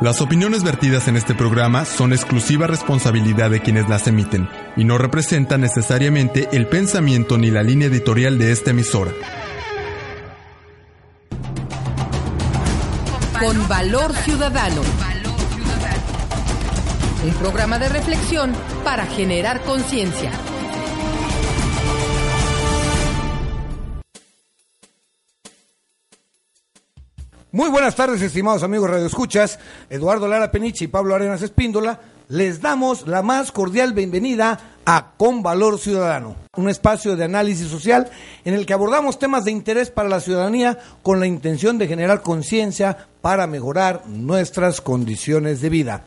Las opiniones vertidas en este programa son exclusiva responsabilidad de quienes las emiten y no representan necesariamente el pensamiento ni la línea editorial de esta emisora. Con Valor Ciudadano. Un programa de reflexión para generar conciencia. Muy buenas tardes, estimados amigos Radio Escuchas. Eduardo Lara Peniche y Pablo Arenas Espíndola. Les damos la más cordial bienvenida a Con Valor Ciudadano, un espacio de análisis social en el que abordamos temas de interés para la ciudadanía con la intención de generar conciencia para mejorar nuestras condiciones de vida.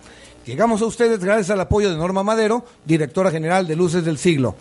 Llegamos a ustedes gracias al apoyo de Norma Madero, directora general de Luces del Siglo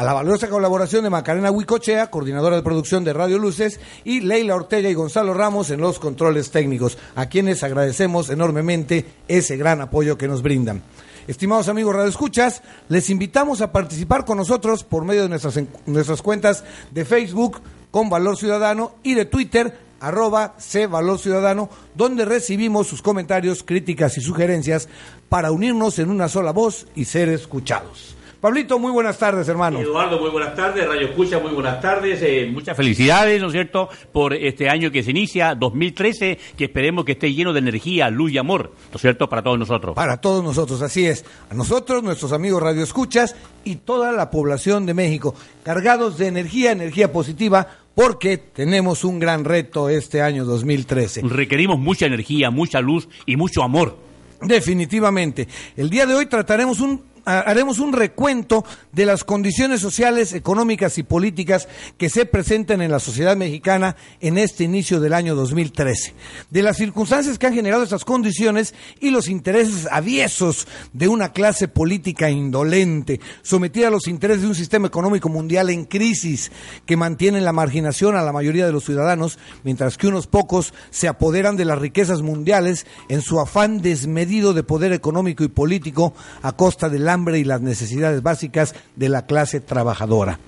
a la valiosa colaboración de Macarena Huicochea, coordinadora de producción de Radio Luces, y Leila Ortega y Gonzalo Ramos en los controles técnicos, a quienes agradecemos enormemente ese gran apoyo que nos brindan. Estimados amigos Radio Escuchas, les invitamos a participar con nosotros por medio de nuestras, nuestras cuentas de Facebook con Valor Ciudadano y de Twitter arroba C Valor Ciudadano, donde recibimos sus comentarios, críticas y sugerencias para unirnos en una sola voz y ser escuchados. Pablito, muy buenas tardes, hermano. Eduardo, muy buenas tardes. Radio Escucha, muy buenas tardes. Eh, muchas felicidades, ¿no es cierto?, por este año que se inicia, 2013, que esperemos que esté lleno de energía, luz y amor, ¿no es cierto?, para todos nosotros. Para todos nosotros, así es. A nosotros, nuestros amigos Radio Escuchas y toda la población de México, cargados de energía, energía positiva, porque tenemos un gran reto este año 2013. Requerimos mucha energía, mucha luz y mucho amor. Definitivamente. El día de hoy trataremos un haremos un recuento de las condiciones sociales, económicas y políticas que se presentan en la sociedad mexicana en este inicio del año 2013, de las circunstancias que han generado esas condiciones y los intereses aviesos de una clase política indolente, sometida a los intereses de un sistema económico mundial en crisis que mantiene la marginación a la mayoría de los ciudadanos, mientras que unos pocos se apoderan de las riquezas mundiales en su afán desmedido de poder económico y político a costa del hambre y las necesidades básicas de la clase trabajadora.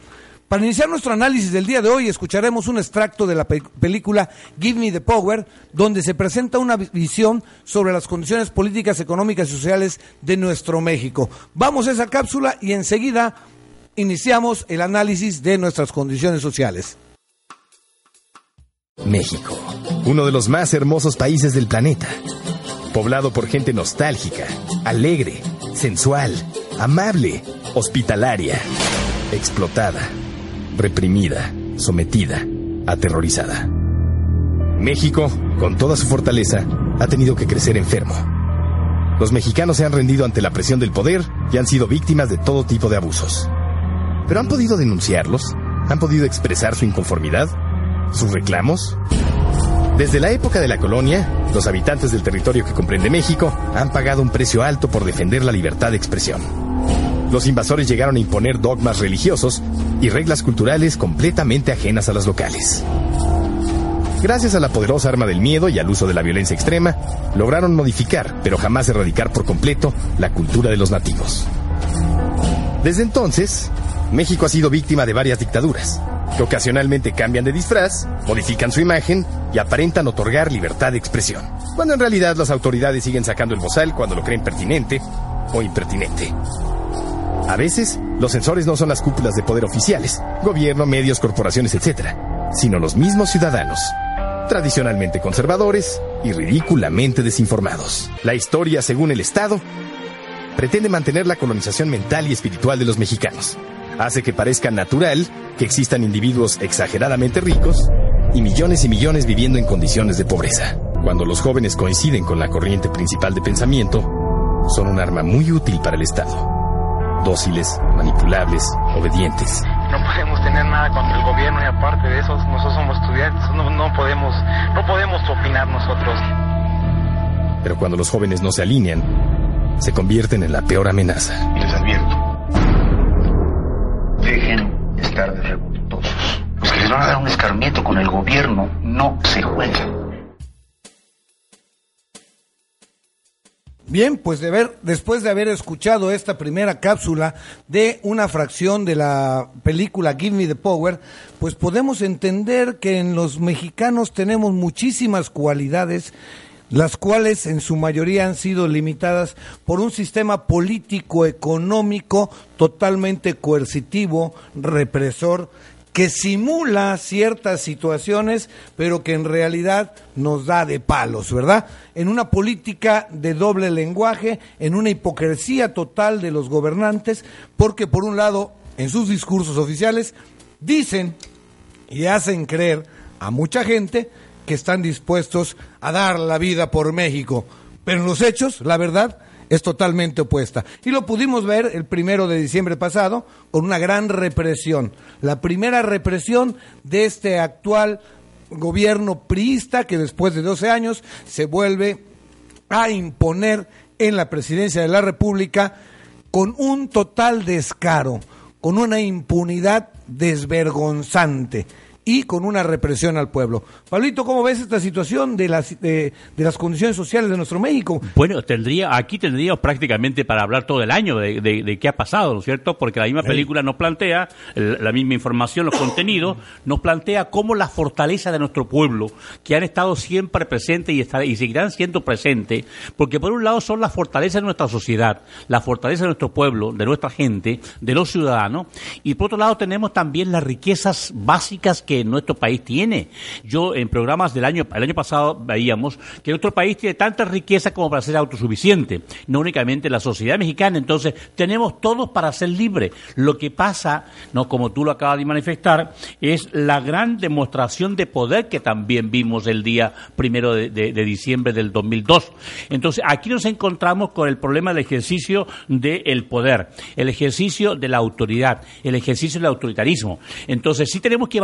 Para iniciar nuestro análisis del día de hoy, escucharemos un extracto de la película Give Me the Power, donde se presenta una visión sobre las condiciones políticas, económicas y sociales de nuestro México. Vamos a esa cápsula y enseguida iniciamos el análisis de nuestras condiciones sociales. México, uno de los más hermosos países del planeta, poblado por gente nostálgica, alegre, sensual, amable, hospitalaria, explotada, reprimida, sometida, aterrorizada. México, con toda su fortaleza, ha tenido que crecer enfermo. Los mexicanos se han rendido ante la presión del poder y han sido víctimas de todo tipo de abusos. ¿Pero han podido denunciarlos? ¿Han podido expresar su inconformidad? ¿Sus reclamos? Desde la época de la colonia, los habitantes del territorio que comprende México han pagado un precio alto por defender la libertad de expresión. Los invasores llegaron a imponer dogmas religiosos y reglas culturales completamente ajenas a las locales. Gracias a la poderosa arma del miedo y al uso de la violencia extrema, lograron modificar, pero jamás erradicar por completo, la cultura de los nativos. Desde entonces, México ha sido víctima de varias dictaduras, que ocasionalmente cambian de disfraz, modifican su imagen y aparentan otorgar libertad de expresión, cuando en realidad las autoridades siguen sacando el bozal cuando lo creen pertinente o impertinente. A veces, los censores no son las cúpulas de poder oficiales, gobierno, medios, corporaciones, etc., sino los mismos ciudadanos, tradicionalmente conservadores y ridículamente desinformados. La historia, según el Estado, pretende mantener la colonización mental y espiritual de los mexicanos, hace que parezca natural que existan individuos exageradamente ricos y millones y millones viviendo en condiciones de pobreza. Cuando los jóvenes coinciden con la corriente principal de pensamiento, son un arma muy útil para el Estado. Dóciles, manipulables, obedientes. No podemos tener nada contra el gobierno y aparte de eso, nosotros somos estudiantes, no, no podemos, no podemos opinar nosotros. Pero cuando los jóvenes no se alinean, se convierten en la peor amenaza. Y les advierto, dejen de estar de revoltosos. Los que les van a dar un escarmiento con el gobierno no se juegan. Bien, pues de ver, después de haber escuchado esta primera cápsula de una fracción de la película Give Me the Power, pues podemos entender que en los mexicanos tenemos muchísimas cualidades las cuales en su mayoría han sido limitadas por un sistema político económico totalmente coercitivo, represor, que simula ciertas situaciones, pero que en realidad nos da de palos, ¿verdad? En una política de doble lenguaje, en una hipocresía total de los gobernantes, porque por un lado, en sus discursos oficiales, dicen y hacen creer a mucha gente que están dispuestos a dar la vida por México, pero en los hechos, la verdad, es totalmente opuesta. Y lo pudimos ver el primero de diciembre pasado con una gran represión. La primera represión de este actual gobierno priista que después de 12 años se vuelve a imponer en la presidencia de la República con un total descaro, con una impunidad desvergonzante y con una represión al pueblo. Pablito, ¿cómo ves esta situación de las, de, de las condiciones sociales de nuestro México? Bueno, tendría, aquí tendríamos prácticamente para hablar todo el año de, de, de qué ha pasado, ¿no es cierto? Porque la misma película nos plantea, la misma información, los contenidos, nos plantea cómo la fortaleza de nuestro pueblo, que han estado siempre presentes y, estar- y seguirán siendo presentes, porque por un lado son la fortaleza de nuestra sociedad, la fortaleza de nuestro pueblo, de nuestra gente, de los ciudadanos, y por otro lado tenemos también las riquezas básicas que nuestro país tiene. Yo en programas del año, el año pasado veíamos que nuestro país tiene tanta riqueza como para ser autosuficiente, no únicamente la sociedad mexicana, entonces tenemos todos para ser libres. Lo que pasa, no como tú lo acabas de manifestar, es la gran demostración de poder que también vimos el día primero de, de- de diciembre del 2002. Entonces aquí nos encontramos con el problema del ejercicio del poder, el ejercicio de la autoridad, el ejercicio del autoritarismo. Entonces sí tenemos que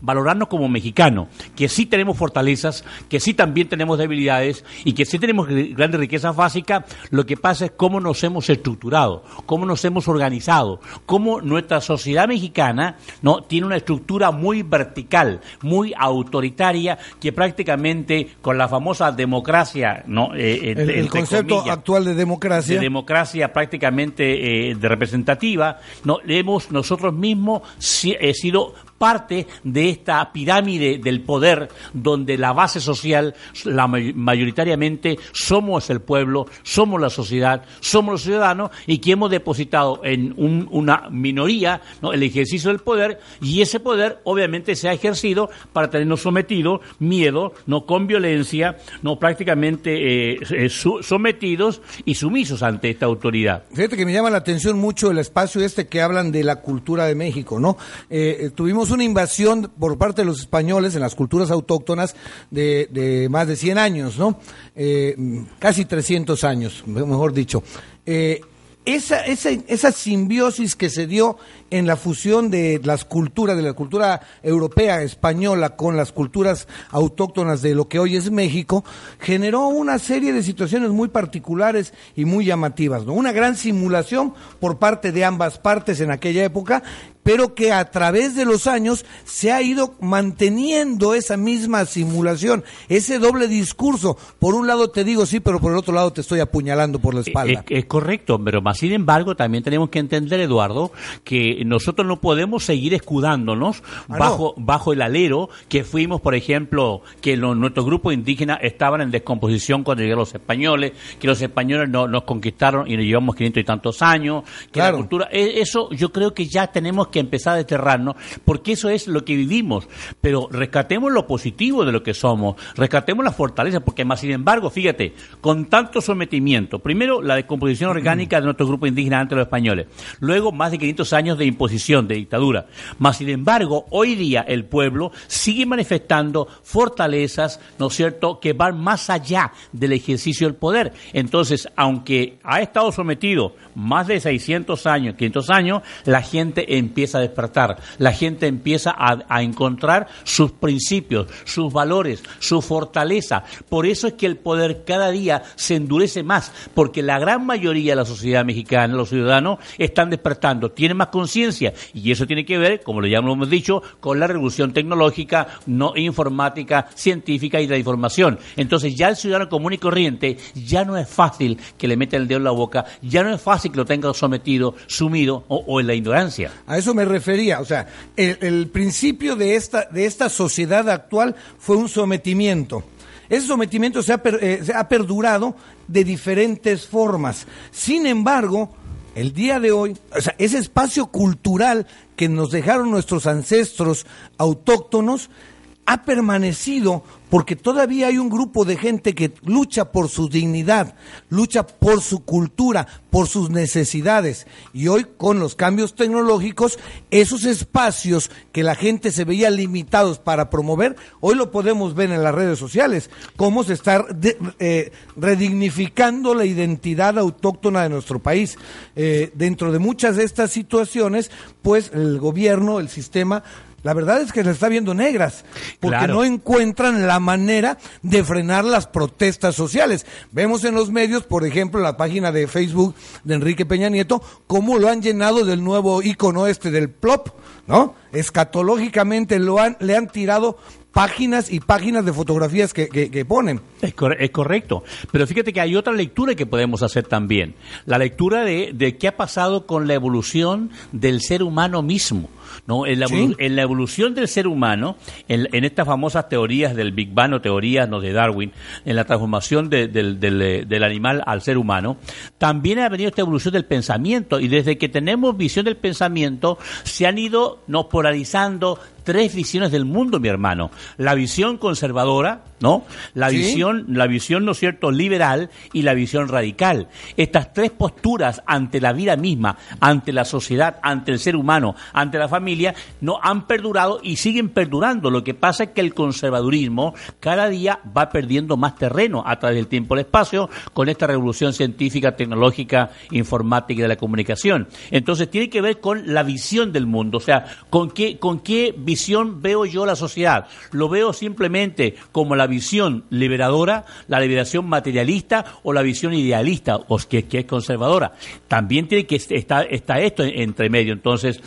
valorarlo, valorarnos como mexicanos, que sí tenemos fortalezas, que sí también tenemos debilidades y que sí tenemos gr- grandes riquezas básicas. Lo que pasa es cómo nos hemos estructurado, cómo nos hemos organizado, cómo nuestra sociedad mexicana no tiene una estructura muy vertical, muy autoritaria, que prácticamente con la famosa democracia, no, Eh, El, el concepto comillas, actual de democracia. de democracia prácticamente eh, de representativa, no, hemos nosotros mismos si- eh, sido parte de esta pirámide del poder donde la base social, la may- mayoritariamente somos el pueblo, somos la sociedad, somos los ciudadanos y que hemos depositado en un- una minoría ¿no? el ejercicio del poder y ese poder obviamente se ha ejercido para tenernos sometidos, miedo, no con violencia, no prácticamente eh, eh, sometidos y sumisos ante esta autoridad. Fíjate que me llama la atención mucho el espacio este que hablan de la cultura de México, ¿no? Eh, eh, tuvimos una invasión por parte de los españoles en las culturas autóctonas de, más de 100 años, ¿no? Eh, casi 300 años, me- mejor dicho. Eh, esa, esa, esa simbiosis que se dio en la fusión de las culturas, de la cultura europea, española, con las culturas autóctonas de lo que hoy es México, generó una serie de situaciones muy particulares y muy llamativas, ¿no? Una gran simulación por parte de ambas partes en aquella época, pero que a través de los años se ha ido manteniendo esa misma simulación, ese doble discurso. Por un lado te digo sí, pero por el otro lado te estoy apuñalando por la espalda. Es, es correcto, pero más sin embargo también tenemos que entender, Eduardo, que nosotros no podemos seguir escudándonos Ah, bajo, bajo el alero que fuimos, por ejemplo, que nuestros grupos indígenas estaban en descomposición cuando llegaron los españoles, que los españoles no, nos conquistaron y nos llevamos 500 y tantos años, que Claro. la cultura, e- eso yo creo que ya tenemos que empezar a desterrarnos, porque eso es lo que vivimos, pero rescatemos lo positivo de lo que somos, rescatemos las fortalezas, porque más sin embargo, fíjate, con tanto sometimiento, primero la descomposición orgánica de nuestro grupo indígena ante los españoles, luego más de 500 años de imposición, de dictadura, más sin embargo, hoy día el pueblo sigue manifestando fortalezas, ¿no es cierto?, que van más allá del ejercicio del poder. Entonces, aunque ha estado sometido más de 600 años, 500 años, la gente empieza empieza a despertar, la gente empieza a, encontrar sus principios, sus valores, su fortaleza. Por eso es que el poder cada día se endurece más, porque la gran mayoría de la sociedad mexicana, los ciudadanos, están despertando, tienen más conciencia y eso tiene que ver, como ya lo hemos dicho, con la revolución tecnológica, no informática, científica y la información. Entonces ya el ciudadano común y corriente ya no es fácil que le meta el dedo en la boca, ya no es fácil que lo tenga sometido, sumido o, en la ignorancia. A eso me refería, o sea, el, principio de esta, de esta sociedad actual fue un sometimiento. Ese sometimiento se ha, eh, se ha perdurado de diferentes formas. Sin embargo, el día de hoy, o sea, ese espacio cultural que nos dejaron nuestros ancestros autóctonos, ha permanecido porque todavía hay un grupo de gente que lucha por su dignidad, lucha por su cultura, por sus necesidades. Y hoy con los cambios tecnológicos, esos espacios que la gente se veía limitados para promover, hoy lo podemos ver en las redes sociales, cómo se está eh, redignificando la identidad autóctona de nuestro país. Eh, dentro de muchas de estas situaciones, pues el gobierno, el sistema, la verdad es que se está viendo negras, porque no encuentran la manera de frenar las protestas sociales. Vemos en los medios, por ejemplo, la página de Facebook de Enrique Peña Nieto, cómo lo han llenado del nuevo icono este del plop, ¿no? Escatológicamente lo han, le han tirado páginas y páginas de fotografías que, que, ponen. Es, es, correcto. Pero fíjate que hay otra lectura que podemos hacer también. La lectura de, de qué ha pasado con la evolución del ser humano mismo. ¿No? En la, en la evolución del ser humano, en, estas famosas teorías del Big Bang o teorías ¿no? de Darwin, en la transformación del, del, animal al ser humano, también ha venido esta evolución del pensamiento y desde que tenemos visión del pensamiento se han ido nos polarizando tres visiones del mundo, mi hermano. La visión conservadora, ¿no? La visión, la visión, ¿no es cierto?, liberal y la visión radical. Estas tres posturas ante la vida misma, ante la sociedad, ante el ser humano, ante la familia, no han perdurado y siguen perdurando. Lo que pasa es que el conservadurismo cada día va perdiendo más terreno a través del tiempo y el espacio con esta revolución científica, tecnológica, informática y de la comunicación. Entonces tiene que ver con la visión del mundo, o sea, con qué, con qué visión veo yo la sociedad. Lo veo simplemente como la visión liberadora, la liberación materialista o la visión idealista, o que, que es conservadora. También tiene que estar está esto entre medio. Entonces,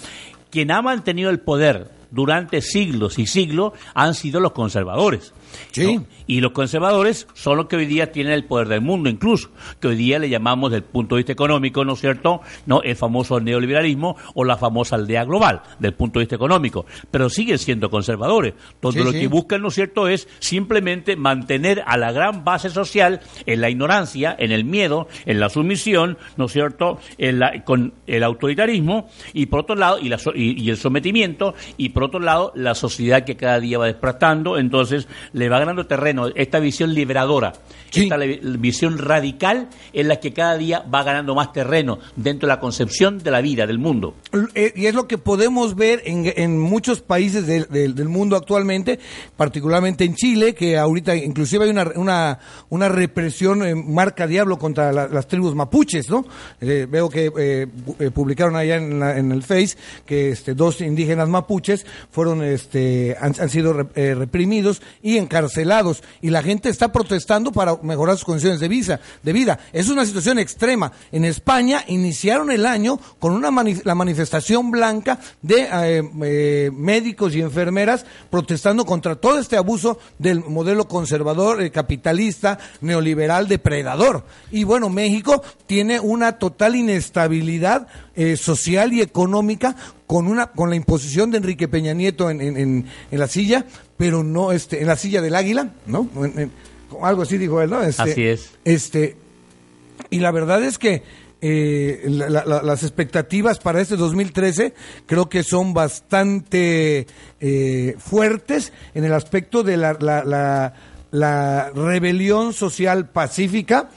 quien ha mantenido el poder durante siglos y siglos han sido los conservadores. Sí. Y los conservadores son los que hoy día tienen el poder del mundo, incluso, que hoy día le llamamos desde el punto de vista económico, ¿no es cierto? No, el famoso neoliberalismo o la famosa aldea global, del punto de vista económico. Pero siguen siendo conservadores, donde lo que buscan, ¿no es cierto?, es simplemente mantener a la gran base social en la ignorancia, en el miedo, en la sumisión, ¿no es cierto?, en la, con el autoritarismo y por otro lado, y, la, y, el sometimiento, y por otro lado, la sociedad que cada día va despertando, entonces le va ganando terreno esta visión liberadora, esta visión radical en la que cada día va ganando más terreno dentro de la concepción de la vida, del mundo. Eh, y es lo que podemos ver en, muchos países del mundo actualmente, particularmente en Chile, que ahorita inclusive hay una, una, una represión en marca diablo contra las tribus mapuches, ¿no? Eh, veo que eh, publicaron allá en, el Face que este, dos indígenas mapuches fueron, este, han, sido reprimidos y en encarcelados y la gente está protestando para mejorar sus condiciones de, visa, de vida. Es una situación extrema. En España iniciaron el año con una la manifestación blanca de eh, eh, médicos y enfermeras protestando contra todo este abuso del modelo conservador, eh, capitalista, neoliberal, depredador. Y bueno, México tiene una total inestabilidad social y económica con una con la imposición de Enrique Peña Nieto en, en, en la silla, pero no este en la silla del águila, ¿no? algo así dijo él, ¿no? Este, así es. Este y la verdad es que eh, las expectativas para este 2013 creo que son bastante eh, fuertes en el aspecto de la, la, la rebelión social pacífica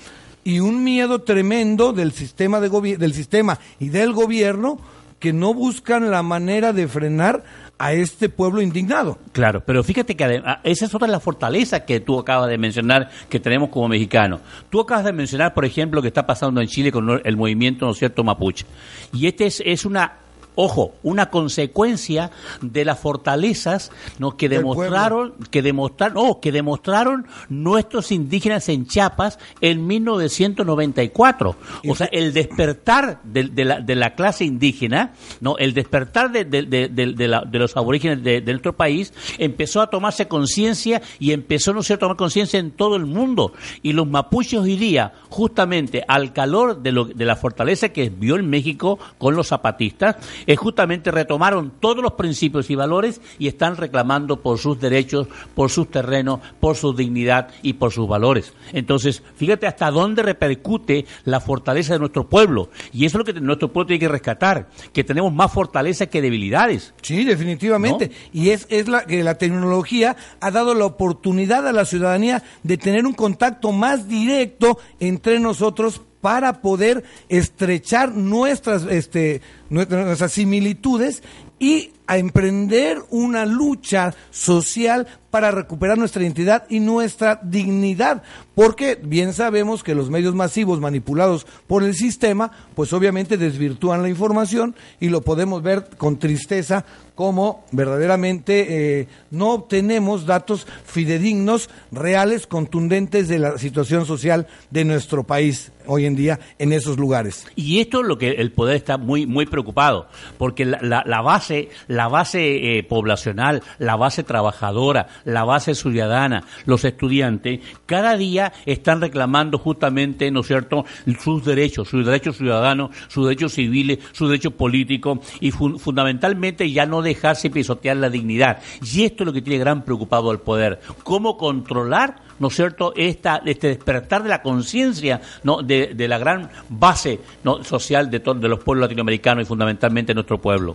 y un miedo tremendo del sistema de del sistema y del gobierno que no buscan la manera de frenar a este pueblo indignado. Claro, pero fíjate que esa es otra de las fortalezas que tú acabas de mencionar que tenemos como mexicanos. Tú acabas de mencionar, por ejemplo, lo que está pasando en Chile con el movimiento, ¿no es cierto?, mapuche. Y este es, es una ojo, una consecuencia de las fortalezas ¿no? que demostraron, que demostraron, oh, que demostraron nuestros indígenas en Chiapas en 1994. O sea, el despertar de, de, la, de la clase indígena, no, el despertar de, de, la, los aborígenes de, nuestro país empezó a tomarse conciencia y empezó, ¿no sé, a tomar conciencia en todo el mundo. Y los mapuches hoy día, justamente al calor de, lo, de la fortaleza que vio en México con los zapatistas, es justamente retomaron todos los principios y valores y están reclamando por sus derechos, por sus terrenos, por su dignidad y por sus valores. Entonces, fíjate hasta dónde repercute la fortaleza de nuestro pueblo. Y eso es lo que nuestro pueblo tiene que rescatar, que tenemos más fortaleza que debilidades. Sí, definitivamente. Y es, es la que la tecnología ha dado la oportunidad a la ciudadanía de tener un contacto más directo entre nosotros para poder estrechar nuestras, este, nuestras similitudes y a emprender una lucha social para recuperar nuestra identidad y nuestra dignidad, porque bien sabemos que los medios masivos manipulados por el sistema, pues obviamente desvirtúan la información y lo podemos ver con tristeza como verdaderamente eh, no obtenemos datos fidedignos, reales, contundentes de la situación social de nuestro país hoy en día en esos lugares. Y esto es lo que el poder está muy muy preocupado, porque la, la, base la base eh, poblacional, la base trabajadora, la base ciudadana, los estudiantes, cada día están reclamando justamente, ¿no es cierto?, sus derechos, sus derechos ciudadanos, sus derechos civiles, sus derechos políticos y fundamentalmente ya no dejarse pisotear la dignidad. Y esto es lo que tiene gran preocupado al poder. ¿Cómo controlar, ¿no es cierto?, esta, este despertar de la conciencia de, la gran base ¿no? social de, de los pueblos latinoamericanos y fundamentalmente nuestro pueblo.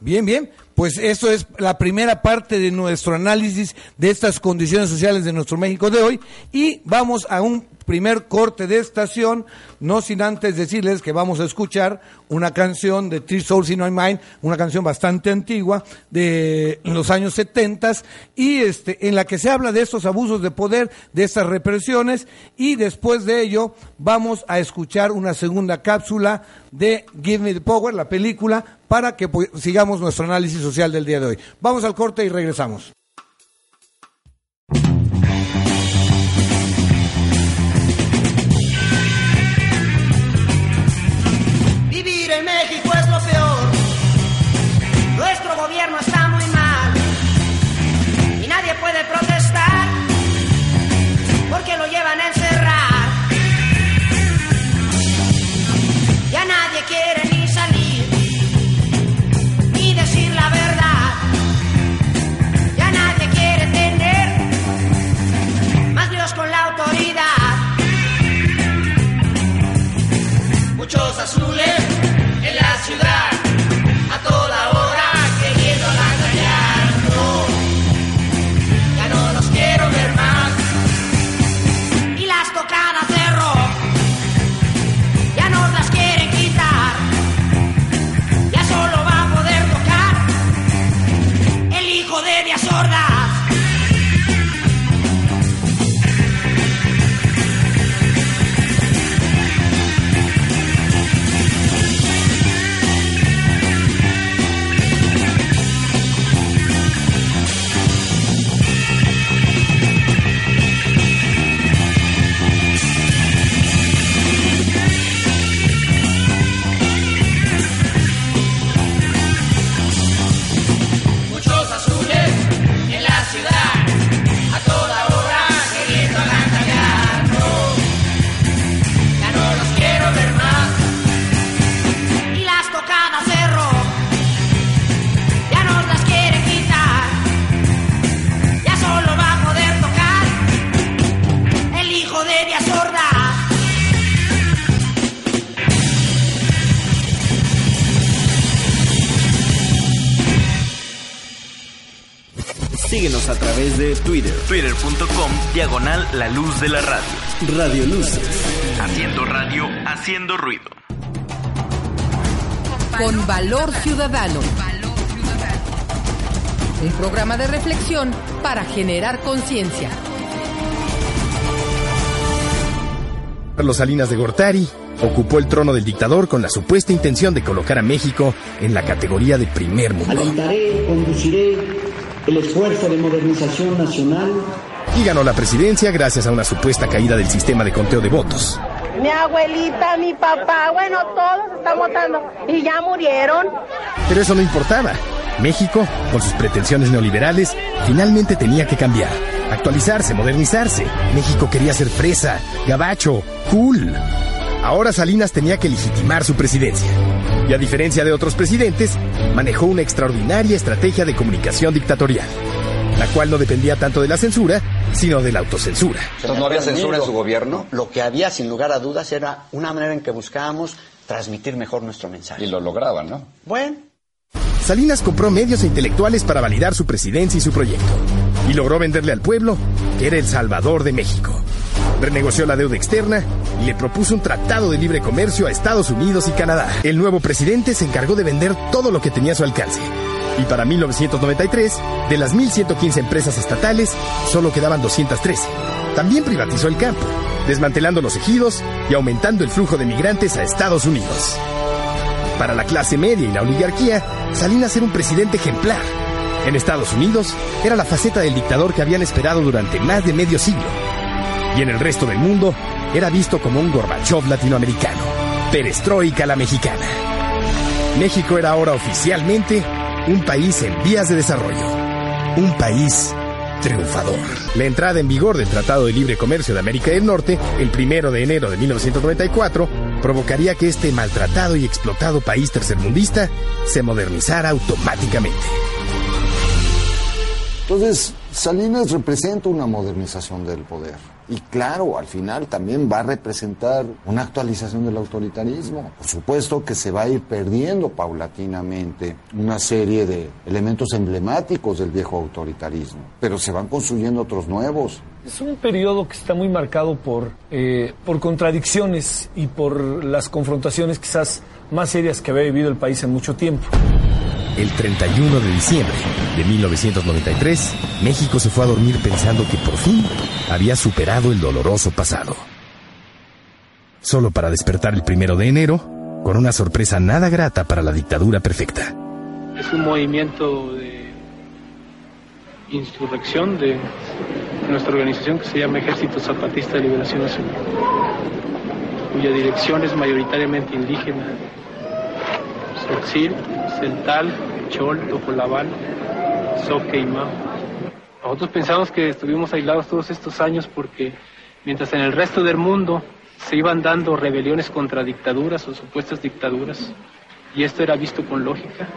Bien, bien. Pues eso es la primera parte de nuestro análisis de estas condiciones sociales de nuestro México de hoy. Y vamos a un primer corte de estación, no sin antes decirles que vamos a escuchar una canción de Three Souls in My Mind, una canción bastante antigua de los años 70 y este en la que se habla de estos abusos de poder, de estas represiones y después de ello vamos a escuchar una segunda cápsula de Give Me the Power, la película, para que sigamos nuestro análisis social del día de hoy. Vamos al corte y regresamos. Twitter. Twitter.com, diagonal La Luz de la Radio. Radio Luces. Haciendo radio, haciendo ruido. Con valor ciudadano. Un programa de reflexión para generar conciencia. Carlos Salinas de Gortari ocupó el trono del dictador con la supuesta intención de colocar a México en la categoría de primer mundo. Alentaré, conduciré el esfuerzo de modernización nacional. Y ganó la presidencia gracias a una supuesta caída del sistema de conteo de votos. Mi abuelita, mi papá, bueno, todos están votando y ya murieron. Pero eso no importaba. México, con sus pretensiones neoliberales, finalmente tenía que cambiar, actualizarse, modernizarse. México quería ser fresa, gabacho, cool. Ahora Salinas tenía que legitimar su presidencia. Y a diferencia de otros presidentes, manejó una extraordinaria estrategia de comunicación dictatorial, la cual no dependía tanto de la censura, sino de la autocensura. Entonces no había censura en su gobierno. Lo que había, sin lugar a dudas, era una manera en que buscábamos transmitir mejor nuestro mensaje. Y lo lograban, ¿no? Bueno. Salinas compró medios e intelectuales para validar su presidencia y su proyecto. Y logró venderle al pueblo que era el salvador de México. Renegoció la deuda externa y le propuso un tratado de libre comercio a Estados Unidos y Canadá. El nuevo presidente se encargó de vender todo lo que tenía a su alcance. Y para 1993, de las 1.115 empresas estatales, solo quedaban 213. También privatizó el campo, desmantelando los ejidos y aumentando el flujo de migrantes a Estados Unidos. Para la clase media y la oligarquía, Salinas era un presidente ejemplar. En Estados Unidos, era la faceta del dictador que habían esperado durante más de medio siglo. Y en el resto del mundo, era visto como un Gorbachev latinoamericano. Perestroika la mexicana. México era ahora oficialmente un país en vías de desarrollo. Un país triunfador. La entrada en vigor del Tratado de Libre Comercio de América del Norte, el primero de enero de 1994, provocaría que este maltratado y explotado país tercermundista se modernizara automáticamente. Entonces, Salinas representa una modernización del poder. Y claro, al final también va a representar una actualización del autoritarismo. Por supuesto que se va a ir perdiendo paulatinamente una serie de elementos emblemáticos del viejo autoritarismo, pero se van construyendo otros nuevos. Es un periodo que está muy marcado por, eh, por contradicciones y por las confrontaciones quizás más serias que había vivido el país en mucho tiempo. El 31 de diciembre de 1993, México se fue a dormir pensando que por fin había superado el doloroso pasado. Solo para despertar el primero de enero con una sorpresa nada grata para la dictadura perfecta. Es un movimiento de insurrección de nuestra organización que se llama Ejército Zapatista de Liberación Nacional, cuya dirección es mayoritariamente indígena. Sotzil, Celtal, Chol, Topolabal, Soque y Mao. Nosotros pensamos que estuvimos aislados todos estos años porque mientras en el resto del mundo se iban dando rebeliones contra dictaduras o supuestas dictaduras, y esto era visto con lógica,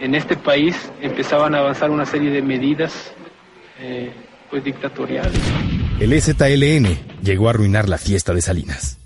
en este país empezaban a avanzar una serie de medidas eh, pues dictatoriales. El EZLN llegó a arruinar la fiesta de Salinas.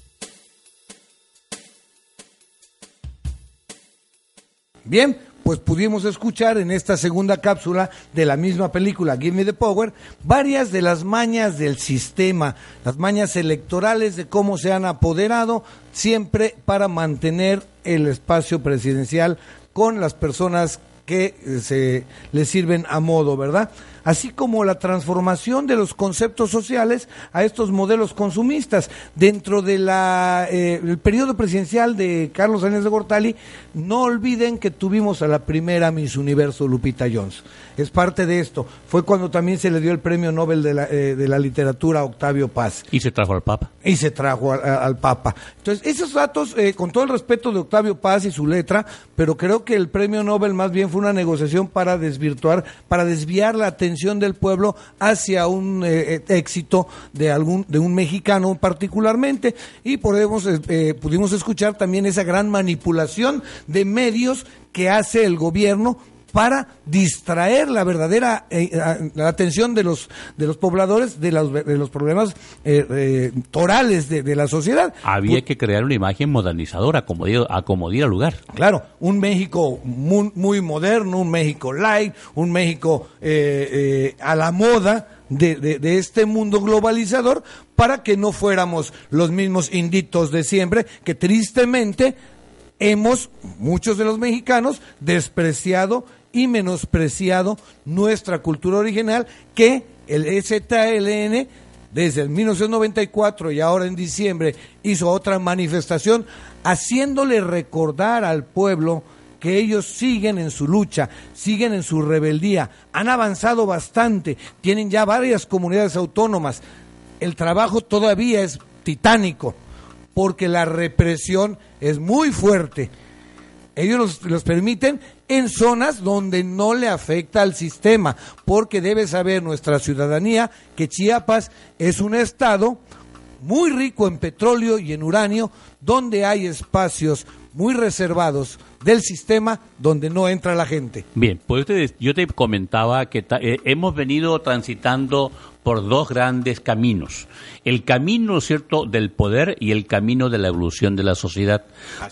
Bien, pues pudimos escuchar en esta segunda cápsula de la misma película, Give Me the Power, varias de las mañas del sistema, las mañas electorales de cómo se han apoderado siempre para mantener el espacio presidencial con las personas que eh, se les sirven a modo, ¿verdad? Así como la transformación de los conceptos sociales a estos modelos consumistas. Dentro del eh, periodo presidencial de Carlos Salinas de Gortali, no olviden que tuvimos a la primera Miss Universo Lupita Jones. Es parte de esto. Fue cuando también se le dio el premio Nobel de la, eh, de la literatura a Octavio Paz. Y se trajo al Papa. Y se trajo a- a- al Papa. Entonces, esos datos, eh, con todo el respeto de Octavio Paz y su letra, pero creo que el premio Nobel más bien fue una negociación para desvirtuar, para desviar la atención del pueblo hacia un eh, eh, éxito de algún, de un mexicano particularmente. Y podemos, eh, pudimos escuchar también esa gran manipulación de medios que hace el gobierno para distraer la verdadera eh, a- la atención de los de los pobladores de los, de los problemas eh, eh, torales de, de la sociedad. Había que crear una imagen modernizadora, acomodar al lugar. Claro, un México muy, muy moderno, un México light, un México eh, eh, a la moda de, de- de este mundo globalizador para que no fuéramos los mismos inditos de siempre que tristemente hemos, muchos de los mexicanos, despreciado y menospreciado nuestra cultura original que el EZLN desde el 1994 y ahora en diciembre hizo otra manifestación haciéndole recordar al pueblo que ellos siguen en su lucha, siguen en su rebeldía, han avanzado bastante, tienen ya varias comunidades autónomas. El trabajo todavía es titánico porque la represión es muy fuerte. Ellos los, los permiten en zonas donde no le afecta al sistema, porque debe saber nuestra ciudadanía que Chiapas es un estado muy rico en petróleo y en uranio, donde hay espacios muy reservados del sistema donde no entra la gente. Bien, pues yo te, comentaba que eh, hemos venido transitando por dos grandes caminos. El camino, ¿cierto?, del poder y el camino de la evolución de la sociedad.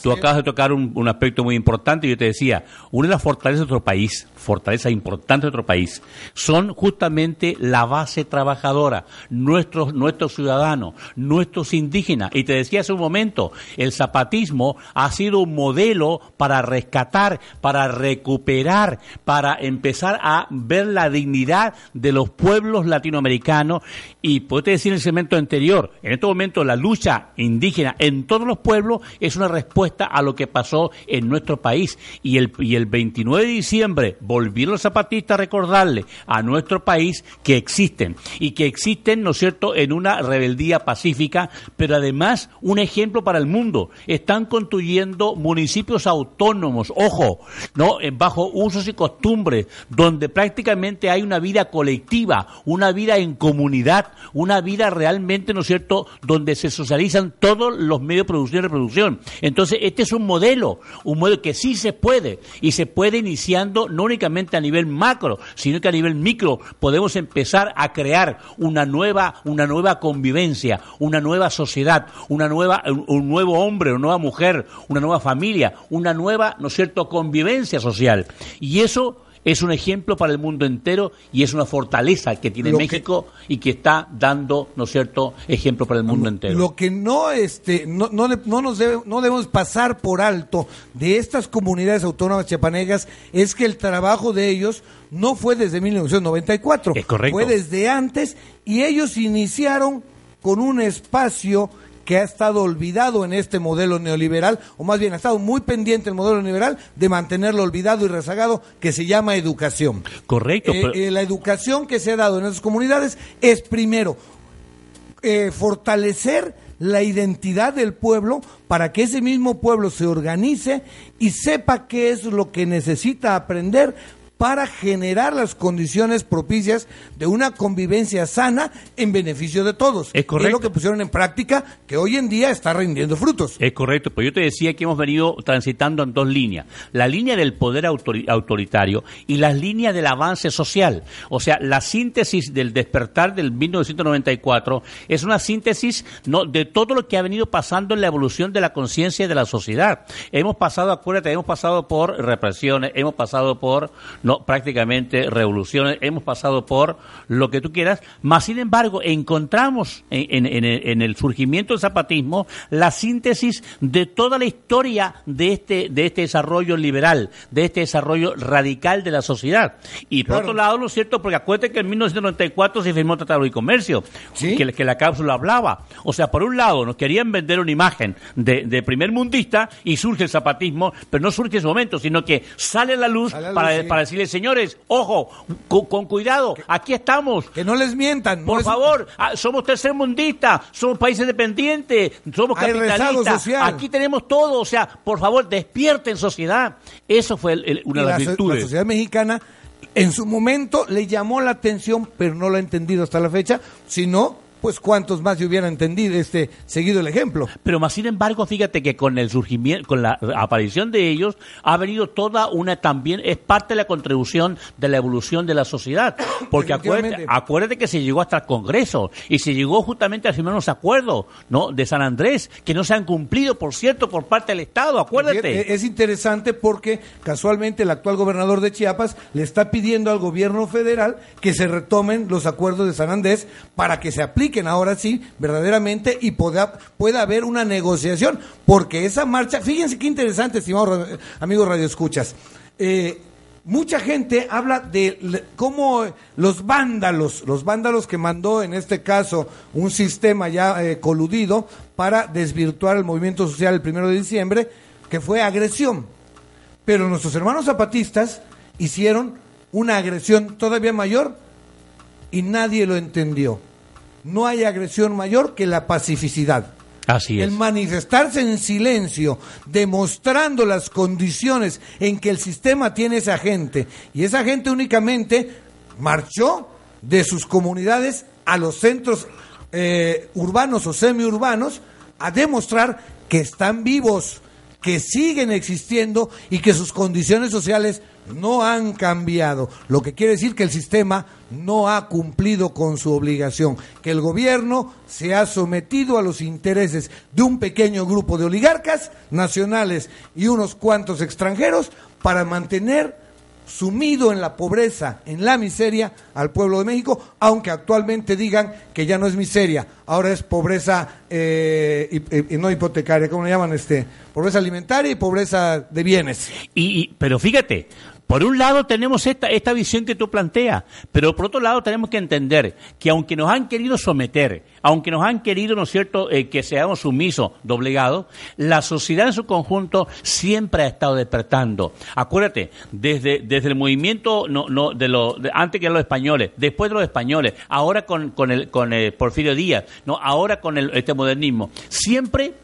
Tú acabas de tocar un, un aspecto muy importante yo te decía, una de las fortalezas de nuestro país, fortaleza importante de nuestro país, son justamente la base trabajadora, nuestros, nuestros ciudadanos, nuestros indígenas. Y te decía hace un momento, el zapatismo ha sido un modelo para rescatar, para recuperar, para empezar a ver la dignidad de los pueblos latinoamericanos. Y puedo decir en el segmento anterior, en este momento la lucha indígena en todos los pueblos es una respuesta a lo que pasó en nuestro país. Y el, y el 29 de diciembre volvieron los zapatistas a recordarle a nuestro país que existen y que existen, ¿no es cierto?, en una rebeldía pacífica, pero además un ejemplo para el mundo. Están construyendo municipios autónomos, ojo, ¿no? Eh, bajo usos y costumbres, donde prácticamente hay una vida colectiva, una vida en comunidad, una vida realmente, ¿no es cierto?, donde se socializan todos los medios de producción y reproducción. Entonces, este es un modelo, un modelo que sí se puede, y se puede iniciando no únicamente a nivel macro, sino que a nivel micro podemos empezar a crear una nueva, una nueva convivencia, una nueva sociedad, una nueva, un, nuevo hombre, una nueva mujer, una nueva familia, una nueva, ¿no es cierto?, convivencia social. Y eso es un ejemplo para el mundo entero y es una fortaleza que tiene Lo que- México y que está dando, ¿no es cierto?, ejemplo para el mundo entero. Lo que no, este, no, no, le- no nos debe- no debemos pasar por alto de estas comunidades autónomas chiapanecas es que el trabajo de ellos no fue desde 1994. Es correcto. Fue desde antes y ellos iniciaron con un espacio que ha estado olvidado en este modelo neoliberal, o más bien ha estado muy pendiente el modelo neoliberal de mantenerlo olvidado y rezagado, que se llama educación. Correcto. Eh, pero- eh, la educación que se ha dado en esas comunidades es primero eh, fortalecer la identidad del pueblo para que ese mismo pueblo se organice y sepa qué es lo que necesita aprender para generar las condiciones propicias de una convivencia sana en beneficio de todos. Es correcto. lo que pusieron en práctica que hoy en día está rindiendo frutos. Es correcto, pues yo te decía que hemos venido transitando en dos líneas. La línea del poder autori- autoritario y las líneas del avance social. O sea, la síntesis del despertar del 1994 es una síntesis no, de todo lo que ha venido pasando en la evolución de la conciencia de la sociedad. Hemos pasado, acuérdate, hemos pasado por represiones, hemos pasado por no prácticamente revoluciones, hemos pasado por lo que tú quieras, más sin embargo encontramos en, en- en el- en el surgimiento del zapatismo la síntesis de toda la historia de este, de este desarrollo liberal, de este desarrollo radical de la sociedad. Y por Claro. otro lado, ¿no es cierto? Porque acuérdate que en 1994 se firmó el Tratado de Comercio, que, que la cápsula hablaba. O sea, por un lado, nos querían vender una imagen de, de primer mundista y surge el zapatismo, pero no surge en ese momento, sino que sale a la luz, Sale a la para, sí. para decirle, señores, ojo, con, cuidado, aquí estamos. Que no les mientan. Por favor, ah, somos tercermundistas, somos países dependientes, somos capitalistas, aquí tenemos todo, o sea, por favor, despierten sociedad. Eso fue el- el- una de la, las so- la virtudes. sociedad mexicana en su momento le llamó la atención, pero no lo ha entendido hasta la fecha. Si no, pues cuántos más se hubieran entendido, este, seguido el ejemplo. Pero más sin embargo, fíjate que con el surgimiento, con la aparición de ellos, ha venido toda una también, es parte de la contribución de la evolución de la sociedad. Porque acuérdate, acuérdate que se llegó hasta el Congreso y se llegó justamente a firmar unos acuerdos, ¿no? De San Andrés, que no se han cumplido, por cierto, por parte del Estado, acuérdate. Es es interesante porque casualmente el actual gobernador de Chiapas le está pidiendo al gobierno federal que se retomen los acuerdos de San Andrés para que se apliquen ahora sí verdaderamente y pueda, pueda haber una negociación. Porque esa marcha, fíjense qué interesante, estimados amigos radioescuchas. Eh, mucha gente habla de cómo los vándalos, los vándalos que mandó en este caso un sistema ya eh, coludido para desvirtuar el movimiento social el primero de diciembre, que fue agresión. Pero nuestros hermanos zapatistas hicieron una agresión todavía mayor y nadie lo entendió. No hay agresión mayor que la pacificidad. Así es. El manifestarse en silencio, demostrando las condiciones en que el sistema tiene esa gente, y esa gente únicamente marchó de sus comunidades a los centros eh, urbanos o semiurbanos a demostrar que están vivos, que siguen existiendo y que sus condiciones sociales no han cambiado, lo que quiere decir que el sistema no ha cumplido con su obligación, que el gobierno se ha sometido a los intereses de un pequeño grupo de oligarcas nacionales y unos cuantos extranjeros para mantener sumido en la pobreza, en la miseria al pueblo de México, aunque actualmente digan que ya no es miseria, ahora es pobreza eh, y, y no hipotecaria, ¿cómo le llaman? este Pobreza alimentaria y pobreza de bienes. Y- pero fíjate, por un lado tenemos esta, esta visión que tú planteas, pero por otro lado tenemos que entender que aunque nos han querido someter, aunque nos han querido, ¿no es cierto?, eh, que seamos sumisos, doblegados, la sociedad en su conjunto siempre ha estado despertando. Acuérdate, desde, desde el movimiento no, no, de los, antes que los españoles, después de los españoles, ahora con, con, el, con el Porfirio Díaz, no, ahora con el, este modernismo, siempre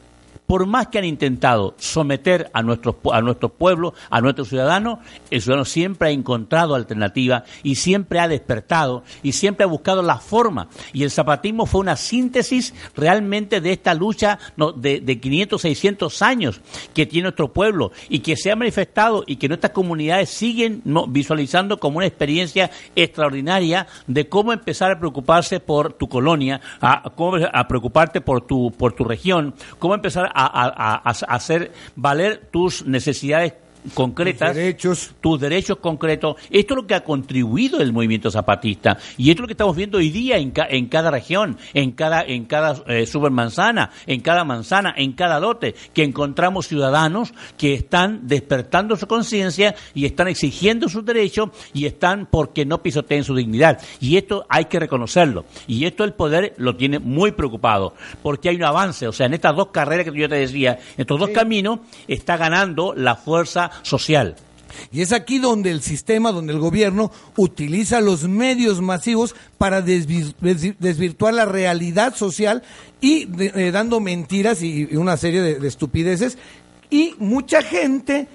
por más que han intentado someter a nuestros a nuestros pueblos, a nuestros ciudadanos, el ciudadano siempre ha encontrado alternativas y siempre ha despertado y siempre ha buscado la forma. Y el zapatismo fue una síntesis realmente de esta lucha de, de 500, 600 años que tiene nuestro pueblo y que se ha manifestado y que nuestras comunidades siguen visualizando como una experiencia extraordinaria de cómo empezar a preocuparse por tu colonia, a, a preocuparte por tu, por tu región, cómo empezar a, a- a- a hacer valer tus necesidades concretas, derechos. tus derechos concretos. Esto es lo que ha contribuido el movimiento zapatista y esto es lo que estamos viendo hoy día en, ca- en cada región, en cada en cada eh, supermanzana, en cada manzana, en cada lote, que encontramos ciudadanos que están despertando su conciencia y están exigiendo sus derechos y están porque no pisoteen su dignidad. Y esto hay que reconocerlo. Y esto el poder lo tiene muy preocupado porque hay un avance. O sea, en estas dos carreras que yo te decía, en estos dos caminos, está ganando la fuerza social. Y es aquí donde el sistema, donde el gobierno utiliza los medios masivos para desvi- desvi- desvirtuar la realidad social y eh, dando mentiras y, y una serie de, de estupideces. Y mucha gente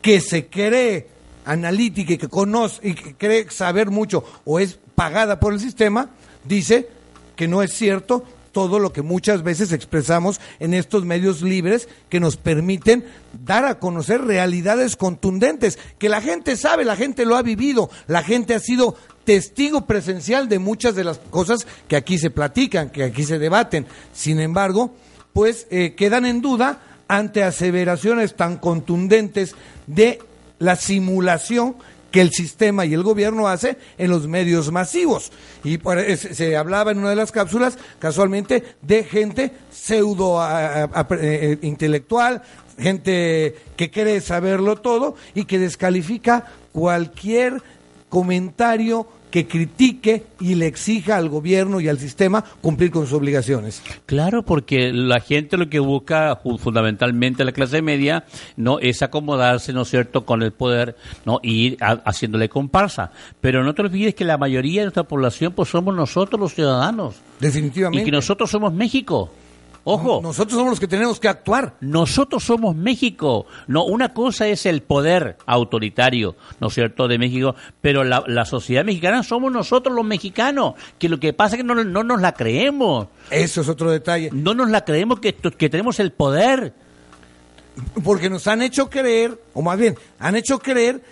que se cree analítica y que conoce y que cree saber mucho o es pagada por el sistema, dice que no es cierto todo lo que muchas veces expresamos en estos medios libres que nos permiten dar a conocer realidades contundentes, que la gente sabe, la gente lo ha vivido, la gente ha sido testigo presencial de muchas de las cosas que aquí se platican, que aquí se debaten. Sin embargo, pues eh, quedan en duda ante aseveraciones tan contundentes de la simulación que el sistema y el gobierno hace en los medios masivos. Y es- se hablaba en una de las cápsulas, casualmente, de gente pseudo a- a- eh, intelectual, gente que cree saberlo todo y que descalifica cualquier comentario que critique y le exija al gobierno y al sistema cumplir con sus obligaciones. Claro, porque la gente lo que busca, fu- fundamentalmente la clase media, no es acomodarse, ¿no es cierto?, con el poder, ¿no? Y ir a- haciéndole comparsa. Pero no te olvides que la mayoría de nuestra población, pues somos nosotros los ciudadanos. Definitivamente. Y que nosotros somos México. Ojo. Nosotros somos los que tenemos que actuar. Nosotros somos México. No, una cosa es el poder autoritario, ¿no es cierto?, de México, pero la, la sociedad mexicana somos nosotros los mexicanos, que lo que pasa es que no, no nos la creemos. Eso es otro detalle. No nos la creemos que, que tenemos el poder. Porque nos han hecho creer, o más bien, han hecho creer,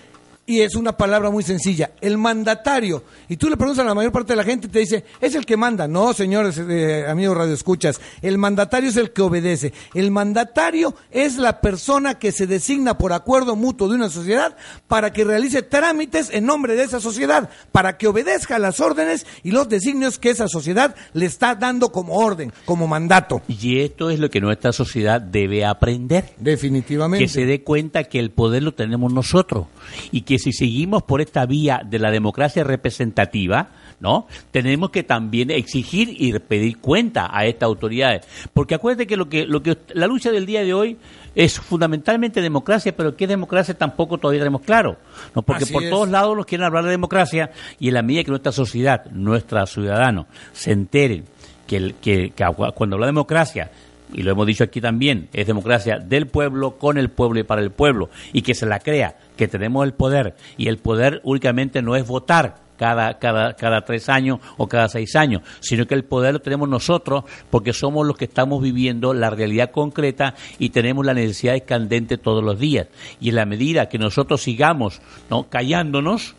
y es una palabra muy sencilla, el mandatario. Y tú le preguntas a la mayor parte de la gente y te dice, es el que manda. No, señores, eh, amigos radioescuchas, el mandatario es el que obedece. El mandatario es la persona que se designa por acuerdo mutuo de una sociedad para que realice trámites en nombre de esa sociedad, para que obedezca las órdenes y los designios que esa sociedad le está dando como orden, como mandato. Y esto es lo que nuestra sociedad debe aprender. Definitivamente. Que se dé cuenta que el poder lo tenemos nosotros y que si seguimos por esta vía de la democracia representativa, ¿no? Tenemos que también exigir y pedir cuenta a estas autoridades, porque acuérdate que lo que lo que la lucha del día de hoy es fundamentalmente democracia, pero qué democracia tampoco todavía tenemos claro, ¿no? Porque Así por es. todos lados nos quieren hablar de democracia y en la medida que nuestra sociedad, nuestros ciudadanos se enteren que, que, que cuando habla de democracia y lo hemos dicho aquí también, es democracia del pueblo, con el pueblo y para el pueblo, y que se la crea, que tenemos el poder, y el poder únicamente no es votar cada, cada, cada tres años o cada seis años, sino que el poder lo tenemos nosotros porque somos los que estamos viviendo la realidad concreta y tenemos las necesidades candentes todos los días. Y en la medida que nosotros sigamos ¿no? callándonos,